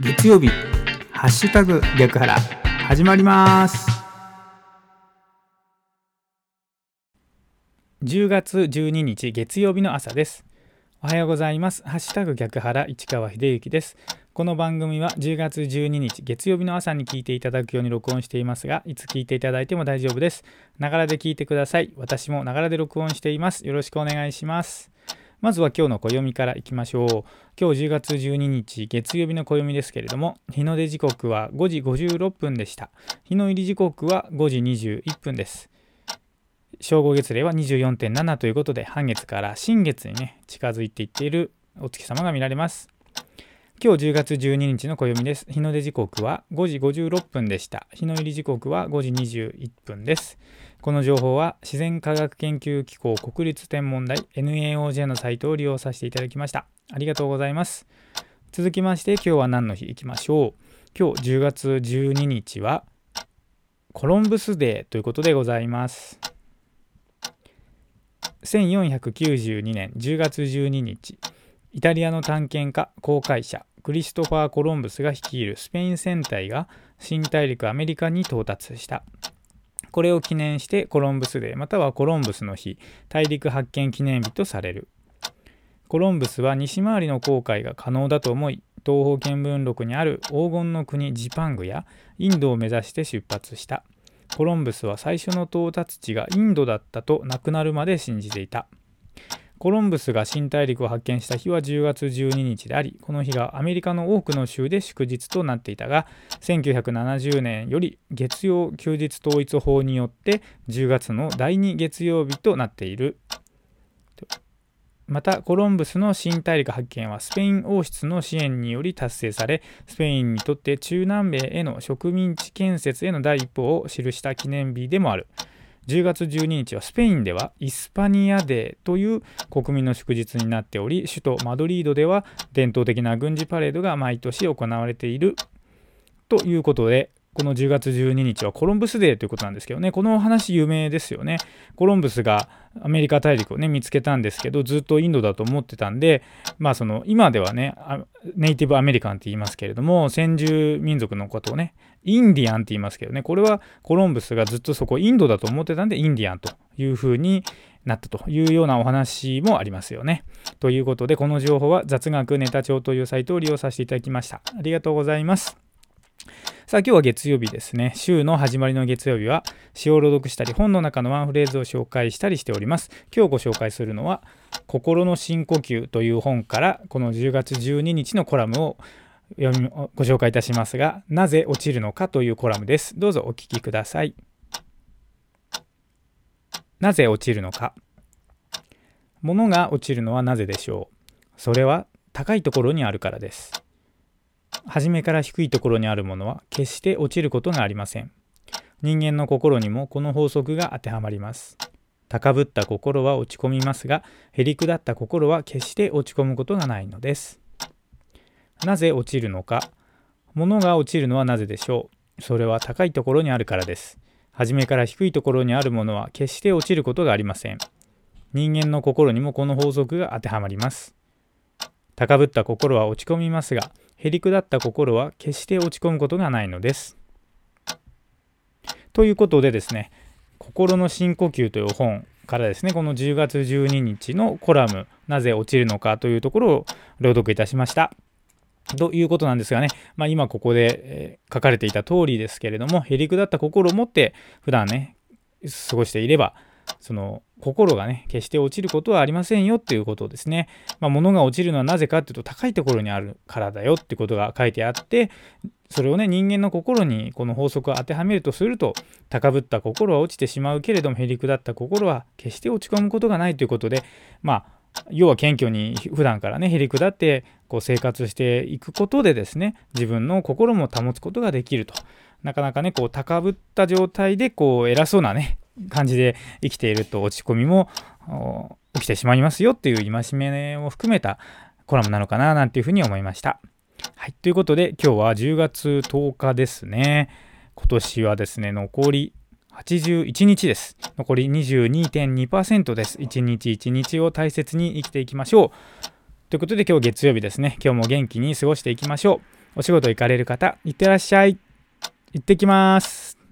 月曜日ハッシュタグ逆腹始まります。10月12日月曜日の朝です。おはようございます。ハッシュタグ逆腹市川秀幸です。この番組は10月12日月曜日の朝に聞いていただくように録音していますがいつ聞いていただいても大丈夫です。ながらで聞いてください。私もながらで録音しています。よろしくお願いします。まずは今日の暦からいきましょう。今日10月12日月曜日の暦ですけれども、日の出時刻は5時56分でした。日の入り時刻は5時21分です。正午月齢は24.7ということで、半月から新月にね、近づいていっているお月様が見られます。今日10月12日の暦です。日の出時刻は5時56分でした。日の入り時刻は5時21分です。この情報は自然科学研究機構国立天文台 NAOJ のサイトを利用させていただきました。ありがとうございます。続きまして今日は何の日いきましょう。今日10月12日はコロンブスデーということでございます。1492年10月12日、イタリアの探検家、航海者、クリストファー・コロンブスが率いるスペイン船隊が新大陸アメリカに到達した。これを記念してコロンブスデーまたはコロンブスの日大陸発見記念日とされる。コロンブスは西回りの航海が可能だと思い東方見聞録にある黄金の国ジパングやインドを目指して出発した。コロンブスは最初の到達地がインドだったと亡くなるまで信じていた。コロンブスが新大陸を発見した日は10月12日であり、この日がアメリカの多くの州で祝日となっていたが、1970年より月曜休日統一法によって10月の第2月曜日となっている。またコロンブスの新大陸発見はスペイン王室の支援により達成されスペインにとって中南米への植民地建設への第一歩を記した記念日でもある10月12日はスペインではイスパニアデーという国民の祝日になっており首都マドリードでは伝統的な軍事パレードが毎年行われている。ということでこの10月12日はコロンブスデーということなんですけどね、このお話有名ですよね。コロンブスがアメリカ大陸をね、見つけたんですけど、ずっとインドだと思ってたんで、まあその、今ではね、ネイティブアメリカンって言いますけれども、先住民族のことをね、インディアンって言いますけどね、これはコロンブスがずっとそこインドだと思ってたんで、インディアンというふうになったというようなお話もありますよね。ということで、この情報は雑学ネタ帳というサイトを利用させていただきました。ありがとうございます。さあ今日は月曜日ですね。週の始まりの月曜日は詩を朗読したり本の中のワンフレーズを紹介したりしております。今日ご紹介するのは心の深呼吸という本からこの10月12日のコラムを読みご紹介いたしますが、なぜ落ちるのかというコラムです。どうぞお聞きください。なぜ落ちるのか。物が落ちるのはなぜでしょう。それは高いところにあるからです。初めから低いところにあるものは決して落ちることがありません。人間の心にもこの法則が当てはまります。高ぶった心は落ち込みますが、へりくだった心は決して落ち込むことがないのです。なぜ落ちるのか？物が落ちるのはなぜでしょう？それは高いところにあるからです。初めから低いところにあるものは決して落ちることがありません。人間の心にもこの法則が当てはまります。高ぶった心は落ち込みますが、へりくだった心は決して落ち込むことがないのです。ということでですね、心の深呼吸という本からですね、この10月12日のコラム、なぜ落ちるのかというところを朗読いたしました。ということなんですがね、まあ、今ここで、え、書かれていた通りですけれども、へりくだった心を持って普段ね、過ごしていれば、その心がね、決して落ちることはありませんよっていうことですね。まあ、物が落ちるのはなぜかっていうと、高いところにあるからだよってことが書いてあって、それをね、人間の心にこの法則を当てはめるとすると、高ぶった心は落ちてしまうけれども、へりくだった心は決して落ち込むことがないということで、まあ、要は謙虚に普段からねへりくだってこう生活していくことでですね自分の心も保つことができるとなかなかねこう高ぶった状態でこう偉そうなね感じで生きていると落ち込みも起きてしまいますよっていう戒めを含めたコラムなのかななんていうふうに思いました。はい、ということで今日は10月10日ですね。今年はですね、残り81日です。残り22.2%です。一日一日を大切に生きていきましょう。ということで今日月曜日ですね。今日も元気に過ごしていきましょう。お仕事行かれる方いってらっしゃい行ってきます